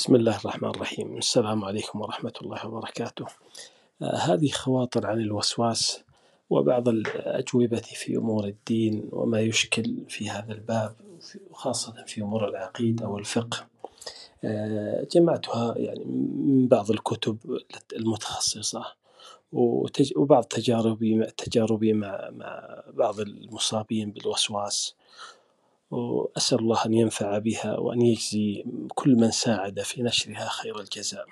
بسم الله الرحمن الرحيم. السلام عليكم ورحمة الله وبركاته. آه، هذه خواطر عن الوسواس وبعض الأجوبة في أمور الدين وما يشكل في هذا الباب خاصة في أمور العقيدة والفقه آه، جمعتها يعني من بعض الكتب المتخصصة وبعض تجاربي تجاربي مع مع بعض المصابين بالوسواس. وأسأل الله أن ينفع بها وأن يجزي كل من ساعد في نشرها خير الجزاء.